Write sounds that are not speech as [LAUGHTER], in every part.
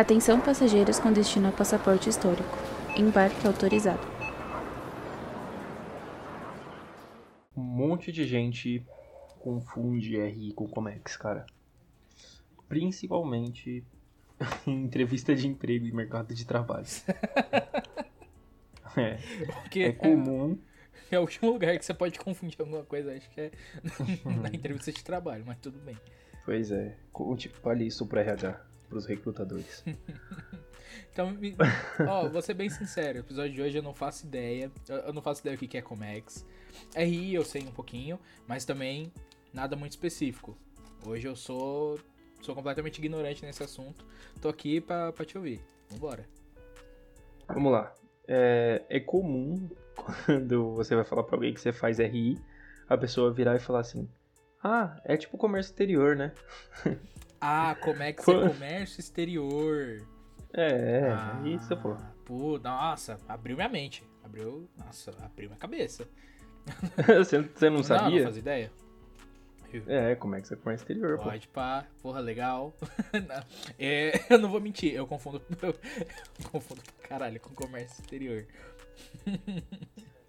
Atenção passageiros com destino a passaporte histórico. Embarque autorizado. Um monte de gente confunde RI com Comex, cara. Principalmente [LAUGHS] em entrevista de emprego e mercado de trabalho. [LAUGHS] é, Porque é comum. é o último lugar que você pode confundir alguma coisa, acho que é [LAUGHS] na entrevista de trabalho, mas tudo bem. Pois é, tipo, fale isso pro RH, pros recrutadores. [LAUGHS] Então, me- ó, [LAUGHS] vou ser bem sincero, o episódio de hoje eu não faço ideia. Eu não faço ideia o que que é Comex. RI eu sei um pouquinho, mas também nada muito específico. Hoje eu sou sou completamente ignorante nesse assunto. Tô aqui pra, pra te ouvir. Vambora. Vamos lá. É, é comum [LAUGHS] quando você vai falar pra alguém que você faz RI, a pessoa virar e falar assim: Ah, é tipo comércio exterior, né? Ah, Comex Pô. é comércio exterior. É, é, ah, isso, pô. Pô, nossa, abriu minha mente. Abriu, nossa, abriu minha cabeça. [LAUGHS] você, você não Não, sabia? não fazia ideia. É, como é que você é comércio exterior, pô. Pode pá, porra, legal. [LAUGHS] Não, é, [LAUGHS] eu não vou mentir, eu confundo, eu confundo pra caralho com comércio exterior.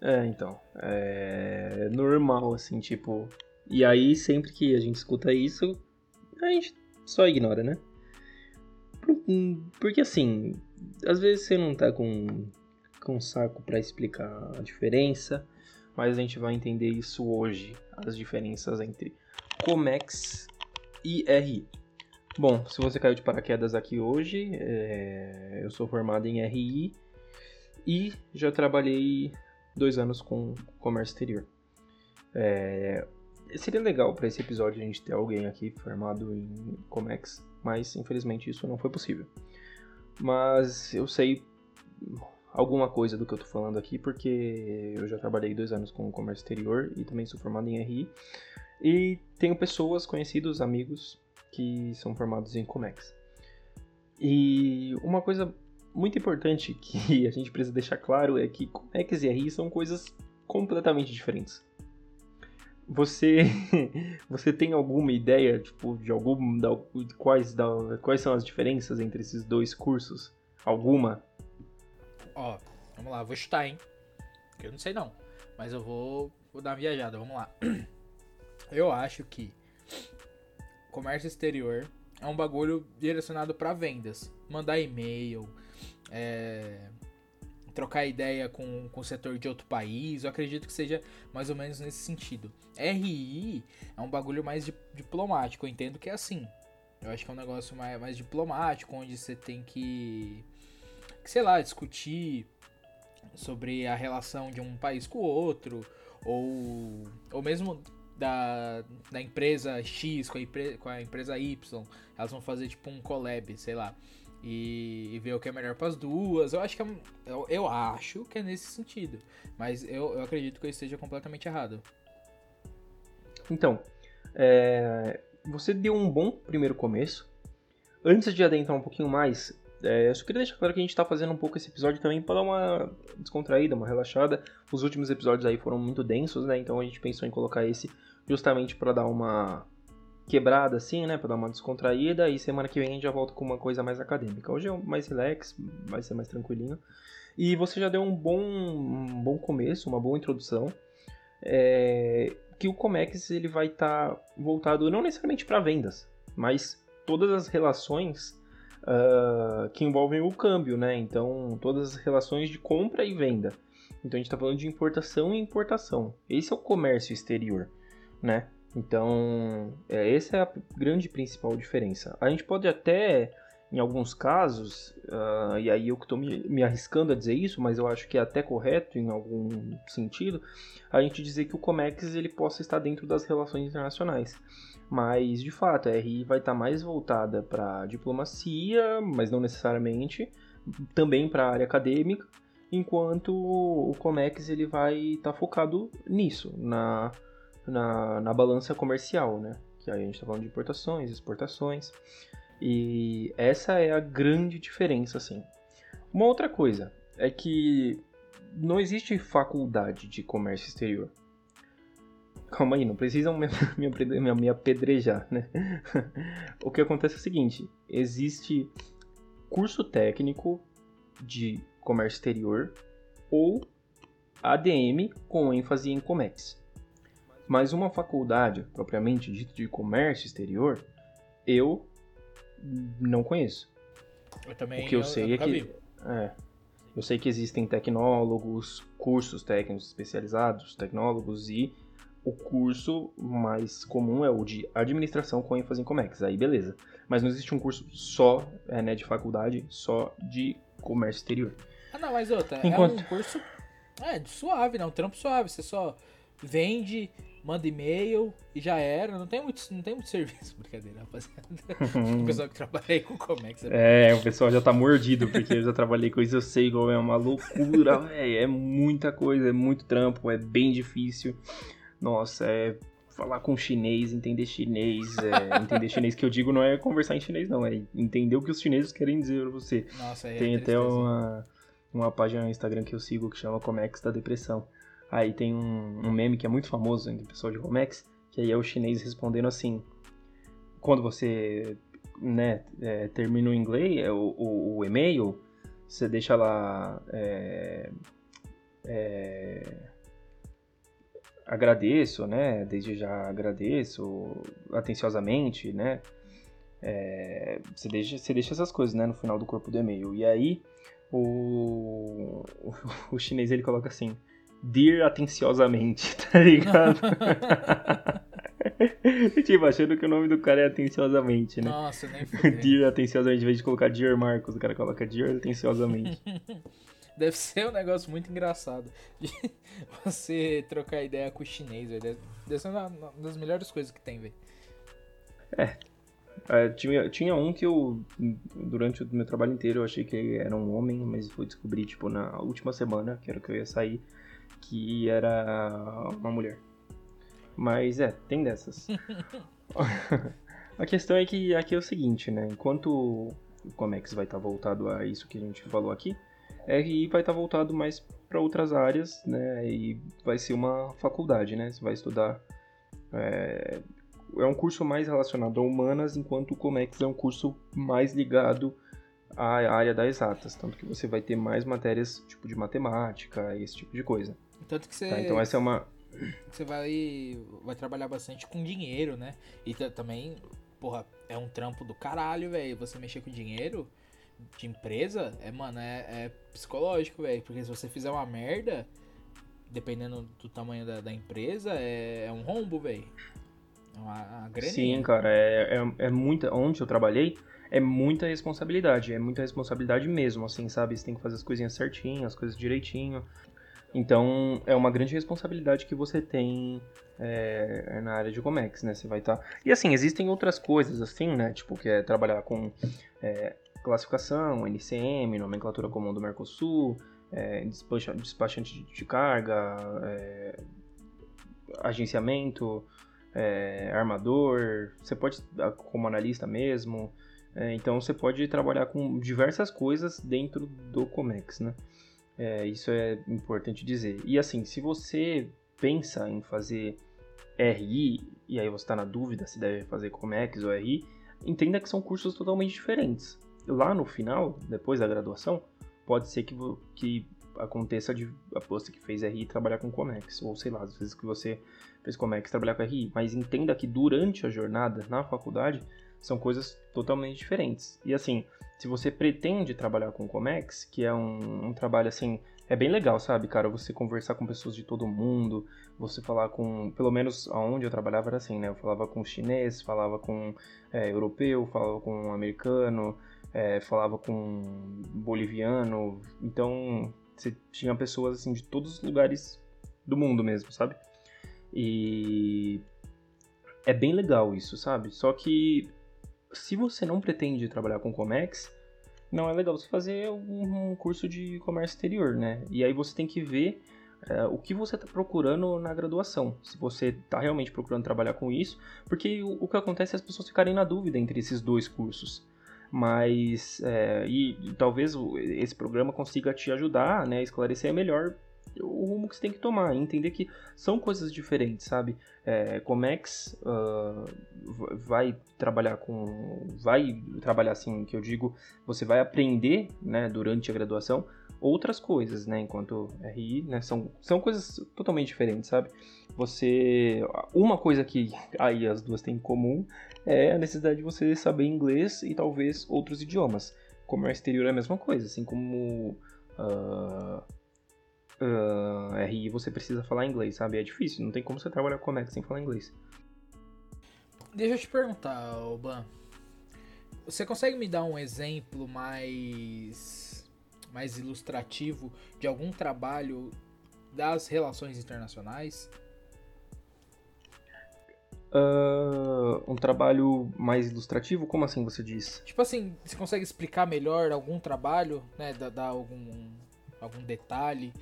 É, então. É normal, assim, tipo. E aí, sempre que a gente escuta isso, a gente só ignora, né? Hum, Porque assim, às vezes você não tá com, com saco pra explicar a diferença, mas a gente vai entender isso hoje, as diferenças entre Comex e RI. Bom, se você caiu de paraquedas aqui hoje, é, eu sou formado em RI e já trabalhei dois anos com comércio exterior. É, seria legal para esse episódio a gente ter alguém aqui formado em Comex, mas infelizmente isso não foi possível. Mas eu sei alguma coisa do que eu tô falando aqui porque eu já trabalhei dois anos com comércio exterior e também sou formado em RI e tenho pessoas, conhecidos, amigos que são formados em Comex. E uma coisa muito importante [LAUGHS] que a gente precisa deixar claro é que Comex e RI são coisas completamente diferentes. Você [LAUGHS] você tem alguma ideia, tipo, de algum da, de quais da, quais são as diferenças entre esses dois cursos? Alguma? Ó, vamos lá, vou chutar, hein? Eu não sei não, mas eu vou, vou dar uma viajada, vamos lá. [CLEARS THROAT] Eu acho que comércio exterior é um bagulho direcionado pra vendas. Mandar e-mail, é, trocar ideia com, com o setor de outro país. Eu acredito que seja mais ou menos nesse sentido. RI é um bagulho mais di- diplomático. Eu entendo que é assim. Eu acho que é um negócio mais, mais diplomático, onde você tem que, que, sei lá, discutir sobre a relação de um país com o outro, ou, ou mesmo da, da empresa X com a, com a empresa Y. Elas vão fazer tipo um collab, sei lá. E, ver o que é melhor para as duas. Eu acho que é, eu, eu acho que é nesse sentido. Mas eu, eu acredito que eu esteja completamente errado. Então, é, você deu um bom primeiro começo. Antes de adentrar um pouquinho mais, é, eu só queria deixar claro que a gente está fazendo um pouco esse episódio também para dar uma descontraída, uma relaxada. Os últimos episódios aí foram muito densos, né? Então a gente pensou em colocar esse justamente para dar uma quebrada assim, né? Para dar uma descontraída. E semana que vem a gente já volta com uma coisa mais acadêmica. Hoje é mais relax, vai ser mais tranquilinho. E você já deu um bom, um bom começo, uma boa introdução. É, que o Comex ele vai estar voltado não necessariamente para vendas, mas todas as relações ah, que envolvem o câmbio, né? Então, todas as relações de compra e venda. Então, a gente está falando de importação e importação. Esse é o comércio exterior, né? Então, é, essa é a grande principal diferença. A gente pode até, em alguns casos, ah, e aí eu que estou me, me arriscando a dizer isso, mas eu acho que é até correto em algum sentido, a gente dizer que o Comex ele possa estar dentro das relações internacionais. Mas, de fato, a RI vai estar mais voltada para diplomacia, mas não necessariamente, também para a área acadêmica, enquanto o Comex ele vai estar focado nisso, na, na, na balança comercial, né? Que aí a gente está falando de importações, exportações, e essa é a grande diferença, assim. Uma outra coisa é que não existe faculdade de comércio exterior. Calma aí, não precisam me, [LAUGHS] me, me apedrejar, né? [LAUGHS] o que acontece é o seguinte: existe curso técnico de comércio exterior ou ADM com ênfase em Comex. Mas uma faculdade propriamente dita de comércio exterior, eu não conheço. Eu também O que eu, eu sei é nunca que é, eu sei que existem tecnólogos, cursos técnicos especializados, tecnólogos e o curso mais comum é o de administração com ênfase em Comex. Aí beleza. Mas não existe um curso só, é, né, de faculdade, só de comércio exterior. Ah, não, mas outra, Enquanto- é um curso é, suave, né? Um trampo suave. Você só vende, manda e-mail e já era. Não tem muito, não tem muito serviço, [LAUGHS] brincadeira, rapaziada. o pessoal que trabalha aí com Comex. É... É, o pessoal já tá mordido, porque eu já trabalhei com isso, eu sei como é uma loucura, [LAUGHS] velho. É muita coisa, é muito trampo, é bem difícil. Nossa, é falar com chinês, entender chinês. É, entender chinês que eu digo não é conversar em chinês, não, é entender o que os chineses querem dizer pra você. Nossa, aí Tem é até uma, uma página no Instagram que eu sigo que chama Comex da Depressão. Aí tem um, um meme que é muito famoso entre o pessoal de Comex, que aí é o chinês respondendo assim: quando você né, é, termina o inglês, é, o, o, o e-mail, você deixa lá. é, é, agradeço, né? Desde já agradeço atenciosamente, né? É, você, deixa, você deixa essas coisas, né? No final do corpo do e-mail. E aí, o, [LAUGHS] o chinês ele coloca assim: Dear atenciosamente, [LAUGHS] tá ligado? [LAUGHS] tipo, achando que o nome do cara é atenciosamente, né? Nossa, nem [LAUGHS] fudeu. Dear atenciosamente, em vez de colocar Dear Marcos, o cara coloca Dear atenciosamente. Deve ser um negócio muito engraçado. de você trocar ideia com o chinês, velho. Deve, ser uma das melhores coisas que tem, velho. É, tinha, tinha um que eu, durante o meu trabalho inteiro, eu achei que era um homem, mas fui descobrir, tipo, na última semana, que era que eu ia sair, que era uma mulher. Mas é, tem dessas. [LAUGHS] a questão é que aqui é o seguinte, né? Enquanto o Comex vai estar voltado a isso que a gente falou aqui, RI vai estar voltado mais para outras áreas, né? E vai ser uma faculdade, né? Você vai estudar. É, é um curso mais relacionado a humanas, enquanto o Comex é um curso mais ligado à área das exatas. Tanto que você vai ter mais matérias tipo de matemática, esse tipo de coisa. Tanto que você, Tá? Então essa é uma. você vai, vai trabalhar bastante com dinheiro, né? E ta- também, porra, é um trampo do caralho, velho. Você mexer com dinheiro de empresa, é, mano, é, é psicológico, velho. Porque se você fizer uma merda, dependendo do tamanho da, da empresa, é, é um rombo, velho. É uma, uma. Sim, cara, é, é, é muita. Onde eu trabalhei, é muita responsabilidade. É muita responsabilidade mesmo, assim, sabe? Você tem que fazer as coisinhas certinho, as coisas direitinho. Então, é uma grande responsabilidade que você tem é, na área de Comex, né? Você vai estar. E assim, existem outras coisas, assim, né? Tipo, que é trabalhar com é, classificação, NCM, nomenclatura comum do Mercosul, é, despacha- despachante de- de carga, é, agenciamento, é, armador, você pode, ah, como analista mesmo, é, então você pode trabalhar com diversas coisas dentro do Comex, né? É, isso é importante dizer. E assim, se você pensa em fazer RI, e aí você está na dúvida se deve fazer Comex ou RI, entenda que são cursos totalmente diferentes. Lá no final, depois da graduação, pode ser que, que aconteça de a você que fez RI trabalhar com Comex, ou sei lá, às vezes que você fez Comex trabalhar com RI, mas entenda que durante a jornada na faculdade são coisas totalmente diferentes. E assim, se você pretende trabalhar com Comex, que é um, um trabalho assim, é bem legal, sabe, cara? Você conversar com pessoas de todo mundo, você falar com, pelo menos aonde eu trabalhava era assim, né? Eu falava com chinês, falava com é, europeu, falava com americano, é, falava com boliviano, então você tinha pessoas assim de todos os lugares do mundo mesmo, sabe? E é bem legal isso, sabe? Só que se você não pretende trabalhar com Comex, não é legal você fazer um curso de comércio exterior, né? E aí você tem que ver é, o que você está procurando na graduação. Se você está realmente procurando trabalhar com isso, porque o, o que acontece é as pessoas ficarem na dúvida entre esses dois cursos. Mas, é, e, talvez esse programa consiga te ajudar, né, a esclarecer melhor o rumo que você tem que tomar, entender que são coisas diferentes, sabe? É, Comex uh, vai trabalhar com, vai trabalhar assim, que eu digo, você vai aprender, né, durante a graduação outras coisas, né, enquanto RI, né, são, são coisas totalmente diferentes, sabe? Você, uma coisa que aí as duas têm em comum é a necessidade de você saber inglês e talvez outros idiomas. Comércio exterior é a mesma coisa, assim como uh, uh, RI você precisa falar inglês, sabe? É difícil, não tem como você trabalhar com Comex sem falar inglês. Deixa eu te perguntar, Ban. Você consegue me dar um exemplo mais mais ilustrativo de algum trabalho das relações internacionais? Uh, um trabalho mais ilustrativo? Como assim você diz? Tipo assim, você consegue explicar melhor algum trabalho, né? Dar, dar algum, algum detalhe?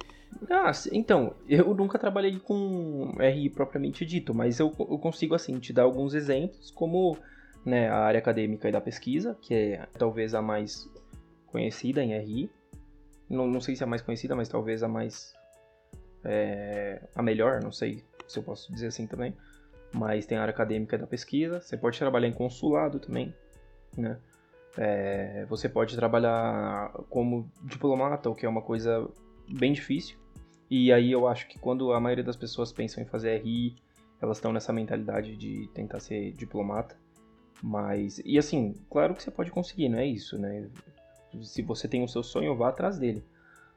Ah, então, eu nunca trabalhei com RI propriamente dito, mas eu, eu consigo, assim, te dar alguns exemplos, como né, a área acadêmica e da pesquisa, que é talvez a mais conhecida em RI. Não, não sei se é a mais conhecida, mas talvez a mais. É, a melhor, não sei se eu posso dizer assim também. Mas tem a área acadêmica da pesquisa. Você pode trabalhar em consulado também, né? É, você pode trabalhar como diplomata, o que é uma coisa bem difícil. E aí eu acho que quando a maioria das pessoas pensam em fazer RI, elas estão nessa mentalidade de tentar ser diplomata. Mas, e assim, claro que você pode conseguir, não é isso, né? Se você tem o seu sonho, vá atrás dele.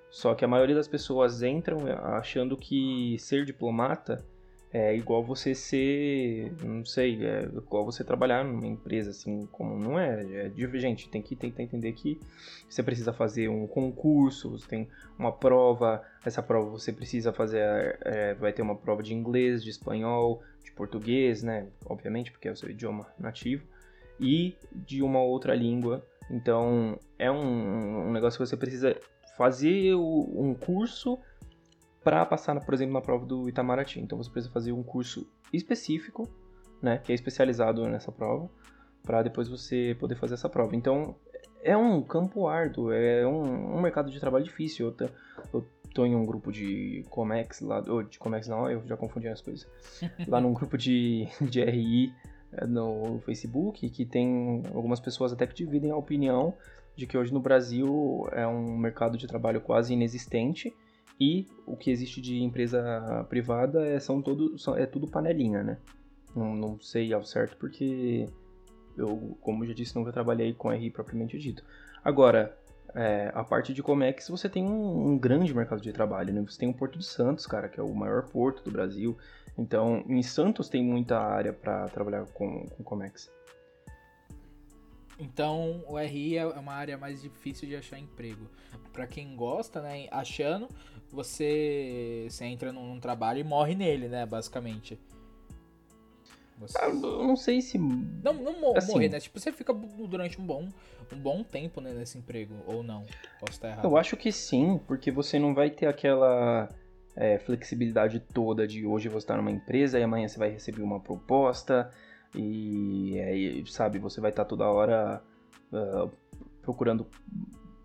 Só que a maioria das pessoas entram achando que ser diplomata é igual você ser, não sei, é igual você trabalhar numa empresa assim, como não é, é divergente, tem que tentar entender que você precisa fazer um concurso, você tem uma prova, essa prova você precisa fazer, é, vai ter uma prova de inglês, de espanhol, de português, né, obviamente, porque é o seu idioma nativo, e de uma outra língua, então é um, um negócio que você precisa fazer um curso para passar, por exemplo, na prova do Itamaraty. Então você precisa fazer um curso específico, né, que é especializado nessa prova, para depois você poder fazer essa prova. Então é um campo árduo, é um, um mercado de trabalho difícil. Eu, tô, eu tô em um grupo de Comex lá, ou de Comex não, eu já confundi as coisas. [LAUGHS] lá num grupo de, de RI eh, no Facebook, que tem algumas pessoas até que dividem a opinião de que hoje no Brasil é um mercado de trabalho quase inexistente e o que existe de empresa privada é, são todo, é tudo panelinha, né? Não, não sei ao certo porque eu, como já disse, nunca trabalhei com RI propriamente dito. Agora, é, a parte de Comex, você tem um, um, grande mercado de trabalho, né? Você tem o Porto de Santos, cara, que é o maior porto do Brasil. Então, em Santos tem muita área para trabalhar com, com Comex. Então, o RI é uma área mais difícil de achar emprego. Para quem gosta, né, achando, você, você entra num, trabalho e morre nele, né, basicamente. Você... Ah, eu não sei se. Não, não assim, morrer, né? Tipo, você fica durante um bom, um bom tempo né, nesse emprego, ou não? Posso estar errado. Eu acho que sim, porque você não vai ter aquela é, flexibilidade toda de hoje você está numa empresa e amanhã você vai receber uma proposta e aí, sabe, você vai estar toda hora uh, procurando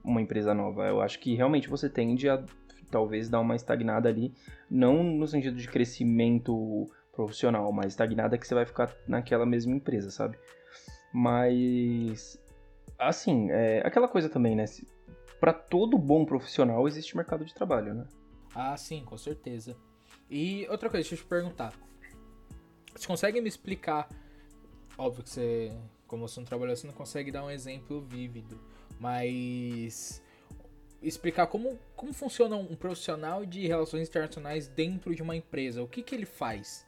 uma empresa nova. Eu acho que realmente você tende a talvez dar uma estagnada ali, não no sentido de crescimento profissional, mas estagnada que você vai ficar naquela mesma empresa, sabe? Mas assim, é aquela coisa também, né? Para todo bom profissional existe mercado de trabalho, né? Ah, sim, com certeza. E outra coisa, deixa eu te perguntar. Você consegue me explicar Óbvio que você, como você não trabalhou, você não consegue dar um exemplo vívido, mas explicar como, como funciona um profissional de relações internacionais dentro de uma empresa. O que, que ele faz?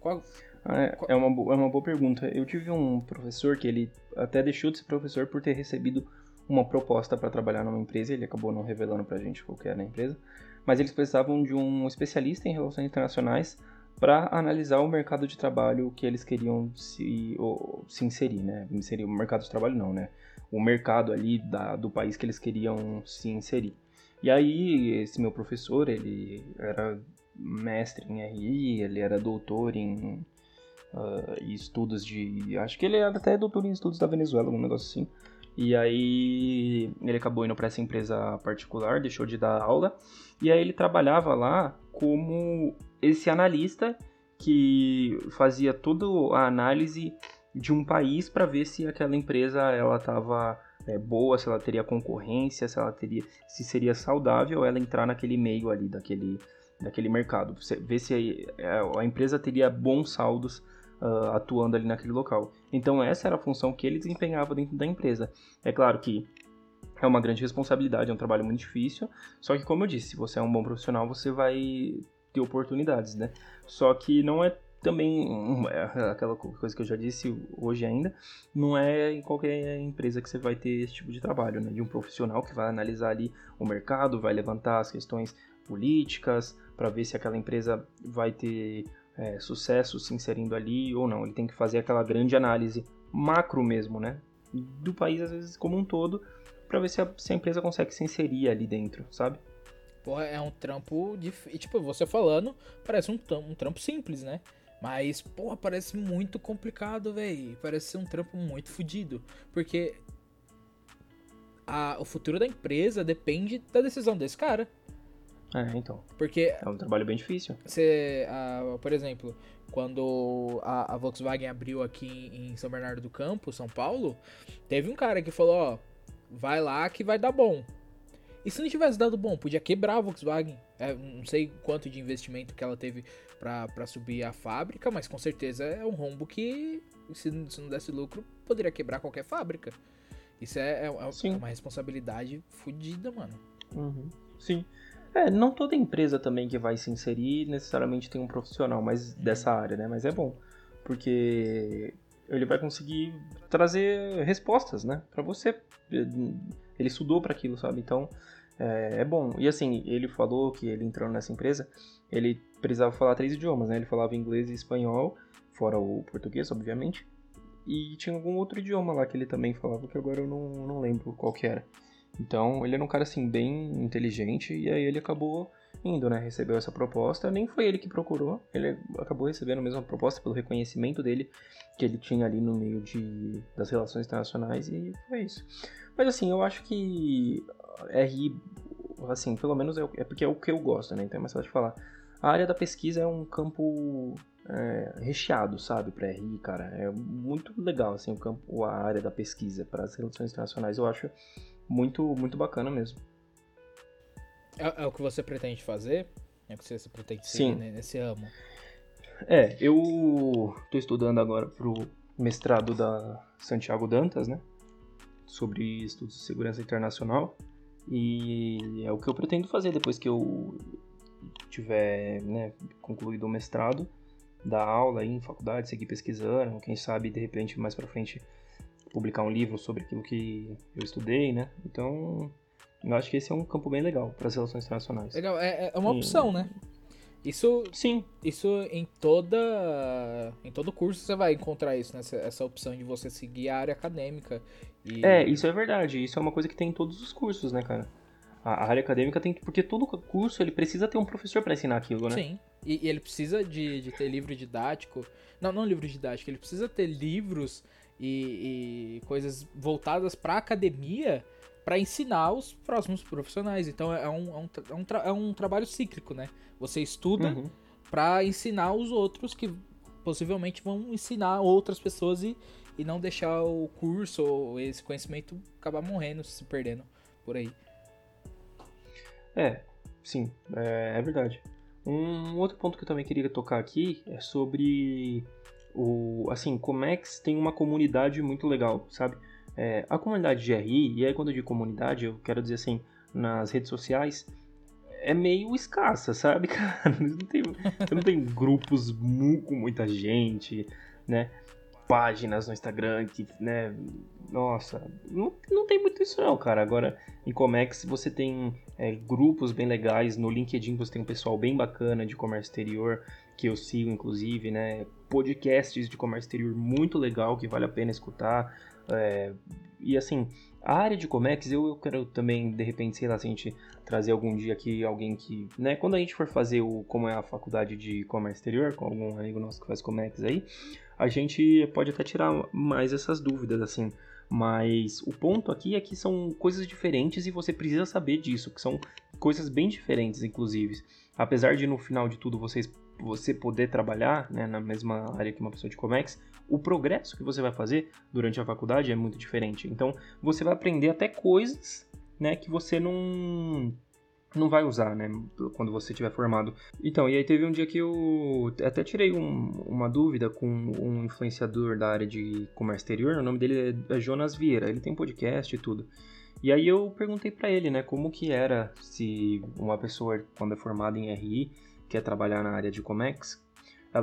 Qual, é, qual... é, uma, é uma boa pergunta. Eu tive um professor que ele até deixou de ser professor por ter recebido uma proposta para trabalhar numa empresa. Ele acabou não revelando para a gente qual era a empresa. Mas eles precisavam de um especialista em relações internacionais para analisar o mercado de trabalho que eles queriam se, ou, se inserir, né? Inserir o mercado de trabalho não, né? O mercado ali da, do país que eles queriam se inserir. E aí, esse meu professor, ele era mestre em RI, ele era doutor em uh, estudos de... Acho que ele era até doutor em estudos da Venezuela, um negócio assim. E aí ele acabou indo para essa empresa particular, deixou de dar aula, e aí ele trabalhava lá como esse analista que fazia toda a análise de um país para ver se aquela empresa ela estava é, boa, se ela teria concorrência, se ela teria, se seria saudável ela entrar naquele meio ali daquele, daquele mercado, ver se a, a empresa teria bons saldos uh, atuando ali naquele local. Então essa era a função que ele desempenhava dentro da empresa. É claro que é uma grande responsabilidade, é um trabalho muito difícil, só que como eu disse, se você é um bom profissional, você vai ter oportunidades, né? Só que não é também é aquela coisa que eu já disse hoje ainda, não é em qualquer empresa que você vai ter esse tipo de trabalho, né? De um profissional que vai analisar ali o mercado, vai levantar as questões políticas para ver se aquela empresa vai ter é, sucesso se inserindo ali ou não. Ele tem que fazer aquela grande análise macro mesmo, né? Do país às vezes como um todo, para ver se a, se a empresa consegue se inserir ali dentro, sabe? Porra, é um trampo de. Tipo, você falando, parece um, um trampo simples, né? Mas, porra, parece muito complicado, velho. Parece ser um trampo muito fodido. Porque a, o futuro da empresa depende da decisão desse cara. É, então. Porque. É um trabalho bem difícil. Você, a, por exemplo, quando a, a, Volkswagen abriu aqui em São Bernardo do Campo, São Paulo, teve um cara que falou: ó, vai lá que vai dar bom. E se não tivesse dado bom, podia quebrar a Volkswagen. É, não sei quanto de investimento que ela teve para subir a fábrica, mas com certeza é um rombo que, se, se não desse lucro, poderia quebrar qualquer fábrica. Isso é, é, é uma responsabilidade fodida, mano. Uhum. Sim. É, não toda empresa também que vai se inserir necessariamente tem um profissional mas dessa área, né? Mas é bom, porque ele vai conseguir trazer respostas, né, para você. Ele estudou para aquilo, sabe? Então, é, é, bom. E assim, ele falou que ele entrou nessa empresa, ele precisava falar três idiomas, né? Ele falava inglês e espanhol, fora o português, obviamente. E tinha algum outro idioma lá que ele também falava, que agora eu não, não lembro qual que era. Então, ele era um cara, assim, bem inteligente, e aí ele acabou indo, né? Recebeu essa proposta, nem foi ele que procurou, ele acabou recebendo a mesma proposta pelo reconhecimento dele que ele tinha ali no meio de, das relações internacionais, e foi isso. Mas assim, eu acho que RI, assim, pelo menos é, é porque é o que eu gosto, né? Então é mais fácil de falar. A área da pesquisa é um campo é, recheado, sabe, para RI, cara. É muito legal, assim, o campo, a área da pesquisa para as relações internacionais. Eu acho muito, muito bacana mesmo. É, é o que você pretende fazer? É o que você pretende seguir Sim. nesse ramo? É, eu tô estudando agora pro mestrado da Santiago Dantas, né? Sobre estudos de segurança internacional. E é o que eu pretendo fazer depois que eu tiver né, concluído o mestrado, dar aula aí em faculdade, seguir pesquisando, quem sabe de repente mais para frente publicar um livro sobre aquilo que eu estudei, né? Então, eu acho que esse é um campo bem legal para as relações internacionais. Legal, é, é uma opção, e... né? Isso, sim, isso em toda, em todo curso você vai encontrar isso, né? Essa, essa opção de você seguir a área acadêmica. E... É, isso é verdade. Isso é uma coisa que tem em todos os cursos, né, cara? A, área acadêmica tem porque todo curso ele precisa ter um professor para ensinar aquilo, né? Sim. E, e, ele precisa de, de ter livro didático. Não, não livro didático. Ele precisa ter livros e, e coisas voltadas para academia para ensinar os próximos profissionais. Então é um, é um, é um, é um trabalho cíclico, né? Você estuda uhum. para ensinar os outros que possivelmente vão ensinar outras pessoas e, e não deixar o curso ou esse conhecimento acabar morrendo, se perdendo por aí. É, sim, é, é verdade. Um outro ponto que eu também queria tocar aqui é sobre o assim, Comex tem uma comunidade muito legal, sabe? É, a comunidade de RI, e aí quando eu digo comunidade, eu quero dizer assim, nas redes sociais, é meio escassa, sabe, [LAUGHS] cara? Não tem, não tem grupos com muita gente, né? Páginas no Instagram que, né? Nossa, não, não tem muito isso não, cara. Agora, em Comex você tem é, grupos bem legais. No LinkedIn você tem um pessoal bem bacana de comércio exterior, que eu sigo, inclusive, né? Podcasts de comércio exterior muito legal, que vale a pena escutar. É, e assim, a área de Comex, eu, eu quero também, de repente, sei lá, se a gente trazer algum dia aqui alguém que, né, quando a gente for fazer o como é a faculdade de comércio exterior, com algum amigo nosso que faz Comex aí, a gente pode até tirar mais essas dúvidas, assim. Mas o ponto aqui é que são coisas diferentes e você precisa saber disso, que são coisas bem diferentes, inclusive. Apesar de no final de tudo vocês, você poder trabalhar né, na mesma área que uma pessoa de Comex, o progresso que você vai fazer durante a faculdade é muito diferente. Então você vai aprender até coisas né, que você não não vai usar, né, quando você estiver formado. Então, e aí teve um dia que eu até tirei um, uma dúvida com um influenciador da área de comércio exterior, o nome dele é Jonas Vieira, ele tem podcast e tudo. E aí eu perguntei para ele, né, como que era se uma pessoa quando é formada em RI quer trabalhar na área de Comex,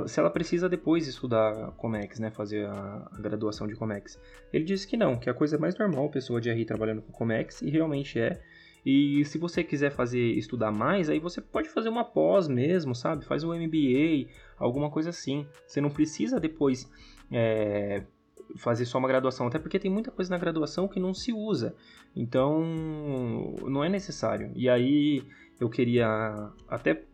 se ela precisa depois estudar Comex, né, fazer a, graduação de Comex. Ele disse que não, que a coisa é mais normal pessoa de RI trabalhando com Comex, e realmente é. E se você quiser fazer estudar mais, aí você pode fazer uma pós mesmo, sabe? Faz um MBA, alguma coisa assim. Você não precisa depois é, fazer só uma graduação, até porque tem muita coisa na graduação que não se usa. Então, não é necessário. E aí eu queria até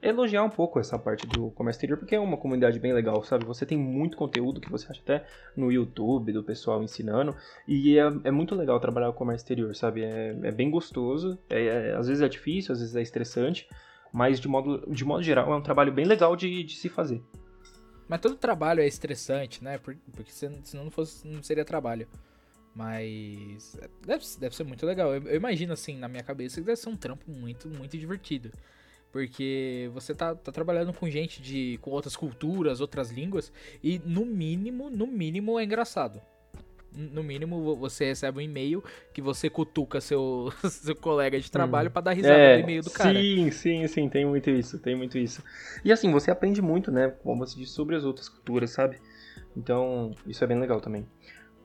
elogiar um pouco essa parte do comércio exterior, porque é uma comunidade bem legal, sabe? Você tem muito conteúdo que você acha até no YouTube do pessoal ensinando, e é, é muito legal trabalhar o comércio exterior, sabe? É, é bem gostoso, é, é, às vezes é difícil, às vezes é estressante, mas de modo, de modo geral é um trabalho bem legal de, de se fazer. Mas todo trabalho é estressante, né? Porque senão não, fosse, não seria trabalho. Mas deve, deve ser muito legal. Eu, eu imagino assim, na minha cabeça, que deve ser um trampo muito, muito divertido. Porque você tá, tá trabalhando com gente de com outras culturas, outras línguas, e no mínimo, no mínimo é engraçado. No mínimo, você recebe um e-mail que você cutuca seu, [LAUGHS] seu colega de trabalho hum. para dar risada é, no e-mail do cara. Sim, sim, sim, tem muito isso, tem muito isso. E assim, você aprende muito, né, como você disse, sobre as outras culturas, sabe? Então, isso é bem legal também.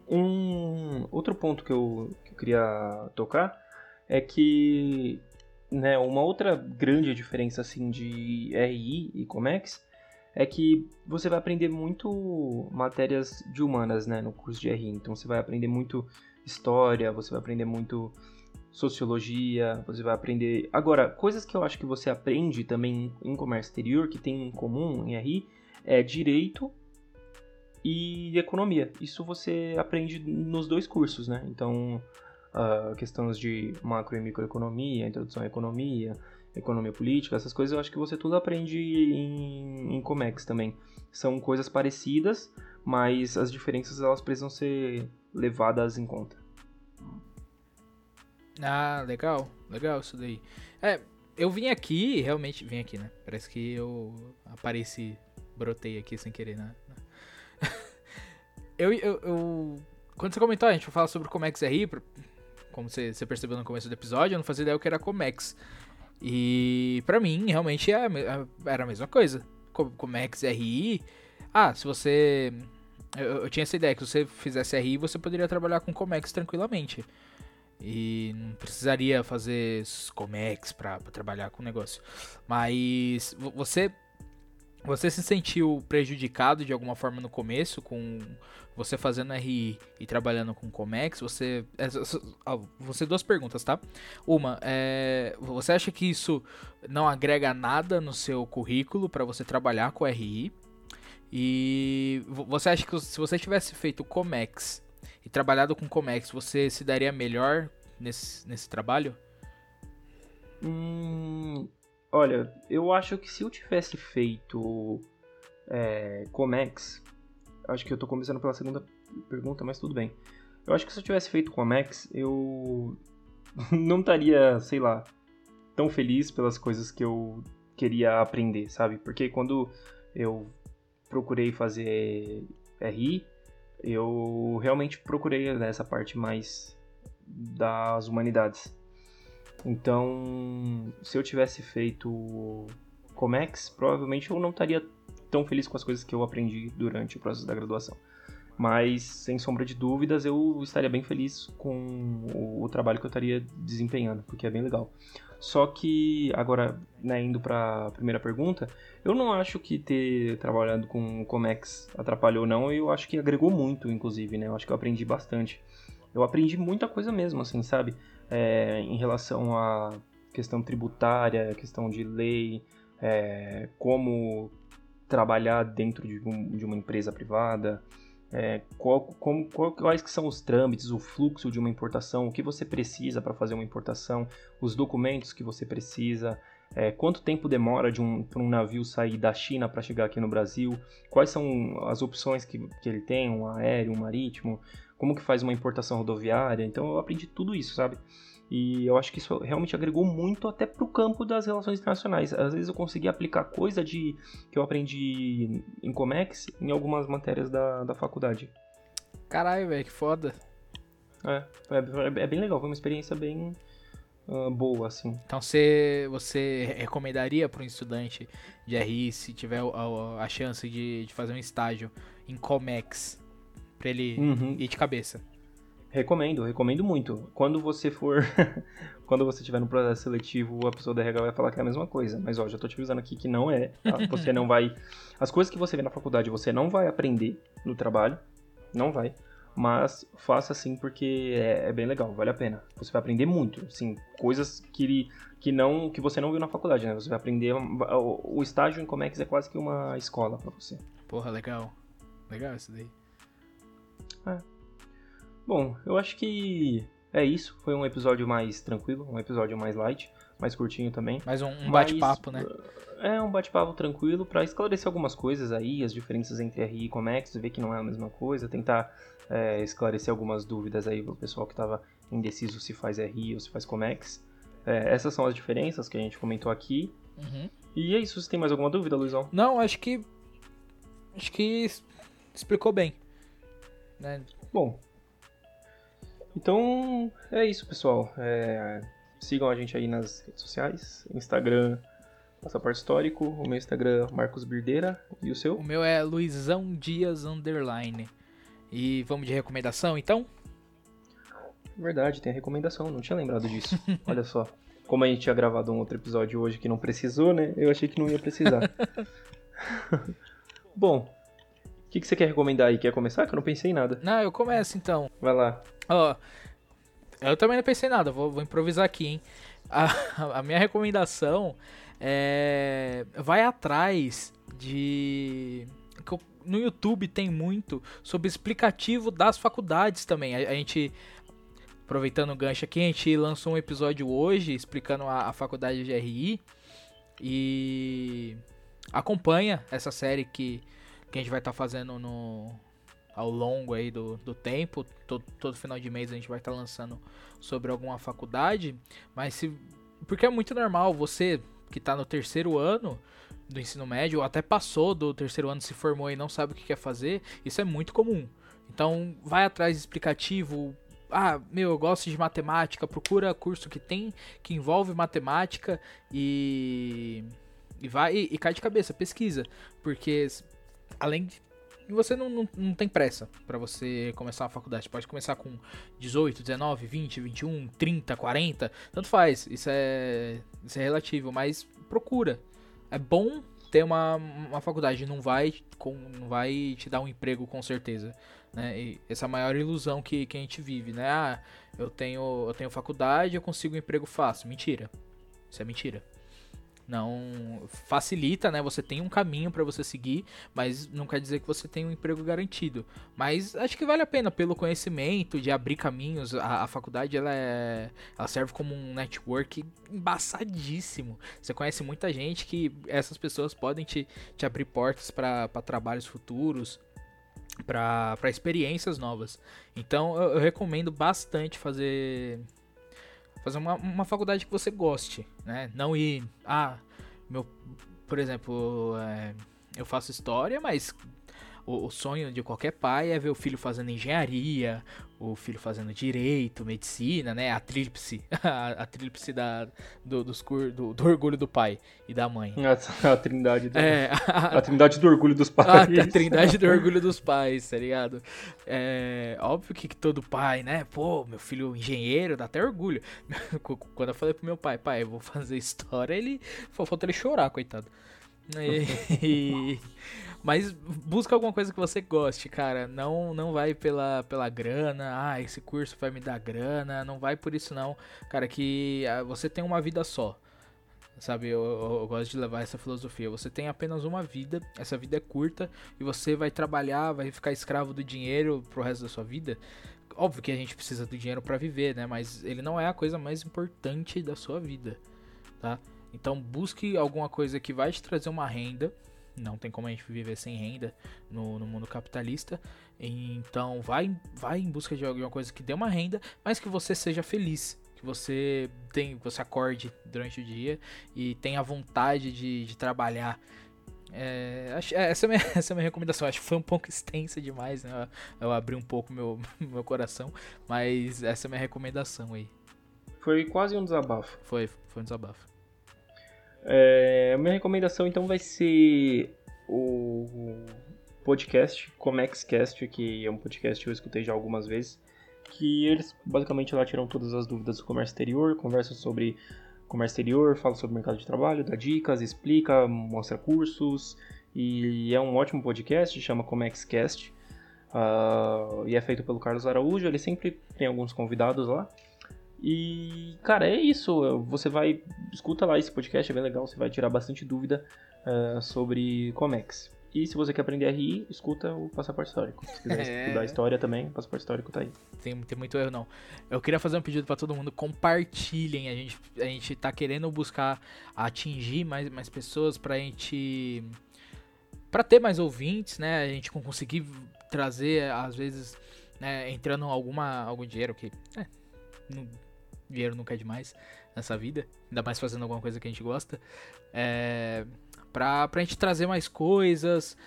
Um outro ponto que eu, que eu queria tocar é que né, uma outra grande diferença assim de RI e Comex é que você vai aprender muito matérias de humanas, né, no curso de RI. Então você vai aprender muito história, você vai aprender muito sociologia, você vai aprender. Agora, coisas que eu acho que você aprende também em comércio exterior, que tem em comum em RI, é direito e economia. Isso você aprende nos dois cursos, né? Então, uh, questões de macro e microeconomia, introdução à economia, economia política, essas coisas eu acho que você tudo aprende em, em Comex também. São coisas parecidas, mas as diferenças elas precisam ser levadas em conta. Ah, legal, legal isso daí. É, eu vim aqui, realmente vim aqui, né? Parece que eu apareci, brotei aqui sem querer, né? [LAUGHS] eu, eu, eu, quando você comentou, a gente vai falar sobre o Comex RI, como você, percebeu no começo do episódio, eu não fazia ideia o que era Comex. E para mim, realmente é era a mesma coisa. Comex RI. Ah, se você. Eu, eu, tinha essa ideia que se você fizesse RI, você poderia trabalhar com Comex tranquilamente. E não precisaria fazer Comex pra, pra trabalhar com o negócio. Mas você você se sentiu prejudicado de alguma forma no começo com você fazendo RI e trabalhando com Comex? Você, é, você duas perguntas, tá? Uma, é, você acha que isso não agrega nada no seu currículo para você trabalhar com RI? E você acha que se você tivesse feito Comex e trabalhado com Comex, você se daria melhor nesse, nesse trabalho? Hum, Olha, eu acho que se eu tivesse feito é, Comex, acho que eu tô começando pela segunda pergunta, mas tudo bem. Eu acho que se eu tivesse feito Comex, eu [LAUGHS] não estaria, sei lá, tão feliz pelas coisas que eu queria aprender, sabe? Porque quando eu procurei fazer RI, eu realmente procurei essa parte mais das humanidades. Então, se eu tivesse feito Comex, provavelmente eu não estaria tão feliz com as coisas que eu aprendi durante o processo da graduação. Mas, sem sombra de dúvidas, eu estaria bem feliz com o, o trabalho que eu estaria desempenhando, porque é bem legal. Só que, agora, né, indo para a primeira pergunta, eu não acho que ter trabalhado com Comex atrapalhou, não. Eu acho que agregou muito, inclusive, né? Eu acho que eu aprendi bastante. Eu aprendi muita coisa mesmo, assim, sabe? É, em relação à questão tributária, questão de lei, é, como trabalhar dentro de, um, de uma empresa privada, é, qual, como, quais que são os trâmites, o fluxo de uma importação, o que você precisa para fazer uma importação, os documentos que você precisa, é, quanto tempo demora de um, para um navio sair da China para chegar aqui no Brasil, quais são as opções que, que ele tem, um aéreo, um marítimo, como que faz uma importação rodoviária. Então eu aprendi tudo isso, sabe? E eu acho que isso realmente agregou muito até pro campo das relações internacionais. Às vezes eu consegui aplicar coisa de que eu aprendi em Comex em algumas matérias da, da faculdade. Caralho, velho, que foda. É, é, é, bem legal, foi uma experiência bem uh, boa, assim. Então você, você recomendaria para um estudante de RI, se tiver a, a chance de, de, fazer um estágio em Comex, para ele uhum. ir de cabeça? Recomendo, recomendo muito. Quando você for. [LAUGHS] quando você estiver no processo seletivo, a pessoa da RH vai falar que é a mesma coisa. Mas ó, já tô te avisando aqui que não é. Tá? [LAUGHS] Você não vai. As coisas que você vê na faculdade você não vai aprender no trabalho. Não vai. Mas faça assim porque é, é bem legal, vale a pena. Você vai aprender muito, assim, coisas que, que não que você não viu na faculdade, né? Você vai aprender. O, o estágio em Comex é quase que uma escola para você. Porra, legal. Legal isso daí. Bom, eu acho que é isso. Foi um episódio mais tranquilo, um episódio mais light, mais curtinho também. Mais um, um bate-papo, né? É, um bate-papo tranquilo para esclarecer algumas coisas aí, as diferenças entre RI e Comex, ver que não é a mesma coisa, tentar é, esclarecer algumas dúvidas aí pro pessoal que estava indeciso se faz RI ou se faz Comex. É, essas são as diferenças que a gente comentou aqui. Uhum. E é isso. Você tem mais alguma dúvida, Luizão? Não, acho que. Acho que explicou bem. Né? Bom, então é isso, pessoal. É, sigam a gente aí nas redes sociais: Instagram, Passaporte Histórico, o meu Instagram, Marcos Birdeira, e o seu? O meu é Luizão Dias Underline. E vamos de recomendação então? Verdade, tem a recomendação, não tinha lembrado disso. [LAUGHS] Olha só. Como a gente tinha gravado um outro episódio hoje que não precisou, né? Eu achei que não ia precisar. [LAUGHS] [LAUGHS] Bom, o que, que você quer recomendar aí? Quer começar? Que eu não pensei em nada. Não, eu começo então. Vai lá. Ó, eu também não pensei em nada, vou, vou improvisar aqui, hein? A, [LAUGHS] a, minha recomendação é. Vai atrás de. No YouTube tem muito sobre explicativo das faculdades também. A, a gente. Aproveitando o gancho aqui, a gente lançou um episódio hoje explicando a, a faculdade de RI. E acompanha essa série que que a gente vai estar tá fazendo no ao longo aí do, do tempo. Todo, todo final de mês a gente vai estar tá lançando sobre alguma faculdade. Mas se. Porque é muito normal você que está no terceiro ano do ensino médio, ou até passou do terceiro ano, se formou e não sabe o que quer fazer, isso é muito comum. Então, vai atrás explicativo. Ah, meu, eu gosto de matemática, procura curso que tem, que envolve matemática e. E vai e, e cai de cabeça, pesquisa. Porque além de você não, não, não tem pressa para você começar a faculdade. Você pode começar com 18, 19, 20, 21, 30, 40, tanto faz. Isso é, isso é relativo, mas procura. É bom ter uma, uma faculdade, não vai, com, não vai te dar um emprego com certeza. Né? E essa é maior ilusão que, que a gente vive, né? Ah, eu tenho, eu tenho faculdade, eu consigo um emprego fácil. Mentira. Isso é mentira não facilita, né? Você tem um caminho para você seguir, mas não quer dizer que você tem um emprego garantido. Mas acho que vale a pena pelo conhecimento de abrir caminhos. A, a faculdade ela, é, ela serve como um network embaçadíssimo. Você conhece muita gente que essas pessoas podem te, te abrir portas para trabalhos futuros para experiências novas. Então eu, eu, recomendo bastante fazer fazer uma, uma faculdade que você goste, né? Não ir, ah, meu, por exemplo, é, eu faço história, mas o, o, sonho de qualquer pai é ver o filho fazendo engenharia, o filho fazendo direito, medicina, né? A tríplice, a, [LAUGHS] a tríplice da, do, dos cur, do, do, orgulho do pai e da mãe. A, a trindade do, é, a, [LAUGHS] a, trindade do orgulho dos [LAUGHS] pais. A, trindade do orgulho dos pais, tá ligado? É, óbvio que, que todo pai, né? Pô, meu filho engenheiro, dá até orgulho. Quando eu falei pro meu pai, pai, eu vou fazer história, ele faltou ele chorar, coitado. E, mas busca alguma coisa que você goste, cara. Não não vai pela, pela grana. Ah, esse curso vai me dar grana. Não vai por isso não. Cara, que ah, você tem uma vida só. Sabe, eu, eu, eu, gosto de levar essa filosofia. Você tem apenas uma vida, essa vida é curta, e você vai trabalhar, vai ficar escravo do dinheiro pro resto da sua vida. Óbvio que a gente precisa do dinheiro para viver, né? Mas ele não é a coisa mais importante da sua vida, tá? Então busque alguma coisa que vai te trazer uma renda. Não tem como a gente viver sem renda no, no mundo capitalista. Então vai, vai em busca de alguma coisa que dê uma renda, mas que você seja feliz que você tem, você acorde durante o dia e tenha vontade de, de trabalhar. É, é, essa, é minha, [LAUGHS] essa é a minha recomendação. Acho que foi um pouco [LAUGHS] extensa demais, né? Eu, eu abri um pouco meu, [LAUGHS] meu coração, mas essa é a minha recomendação aí. Foi quase um desabafo. Foi, foi um desabafo. É, minha recomendação então vai ser o podcast Comexcast, que é um podcast que eu escutei já algumas vezes que eles basicamente lá tiram todas as dúvidas do comércio exterior, conversam sobre comércio exterior, falam sobre mercado de trabalho, dá dicas, explica, mostra cursos e é um ótimo podcast, chama Comexcast uh, e é feito pelo Carlos Araújo, ele sempre tem alguns convidados lá. E, cara, é isso. Você vai. Escuta lá esse podcast, é bem legal. Você vai tirar bastante dúvida uh, sobre Comex. E se você quer aprender RI, escuta o passaporte histórico. Se quiser [LAUGHS] é... estudar história também, o passaporte histórico tá aí. Tem, tem muito erro, não. Eu queria fazer um pedido para todo mundo, compartilhem. A gente, a gente tá querendo buscar atingir mais, mais pessoas pra gente. para ter mais ouvintes, né? A gente conseguir trazer, às vezes, né, entrando alguma, algum dinheiro que. É, não, dinheiro nunca é demais nessa vida. Ainda mais fazendo alguma coisa que a gente gosta. É Pra, pra gente trazer mais coisas,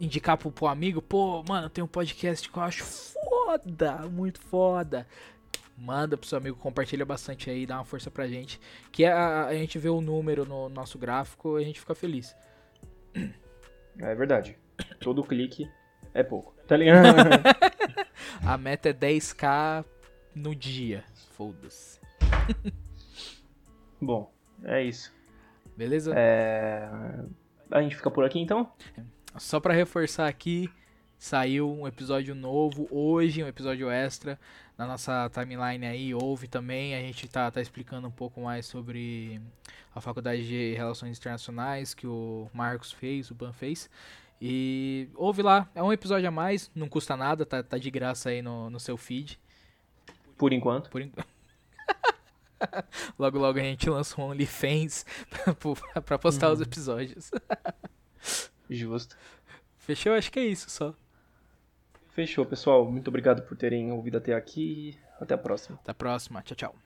indicar pro, pro amigo, pô, mano, tem um podcast que eu acho foda, muito foda. Manda pro seu amigo, compartilha bastante aí, dá uma força pra gente. Que a, a gente vê o número no nosso gráfico e a gente fica feliz. É verdade. Todo clique é pouco. Tá ligado? [LAUGHS] a meta é 10k no dia. Foda-se. [LAUGHS] Bom, é isso. Beleza? É... A gente fica por aqui então? Só para reforçar aqui, saiu um episódio novo hoje, um episódio extra na nossa timeline aí, houve também, a gente tá, tá explicando um pouco mais sobre a faculdade de Relações Internacionais que o Marcos fez, o Ban fez. E ouve lá, é um episódio a mais, não custa nada, tá, tá de graça aí no, no seu feed. Por enquanto. Por enquanto. [LAUGHS] logo, logo a gente lança um OnlyFans [LAUGHS] pra, pra postar uhum. os episódios. [LAUGHS] Justo. Fechou? Acho que é isso só. Fechou, pessoal. Muito obrigado por terem ouvido até aqui. Até a próxima. Até a próxima. Tchau, tchau.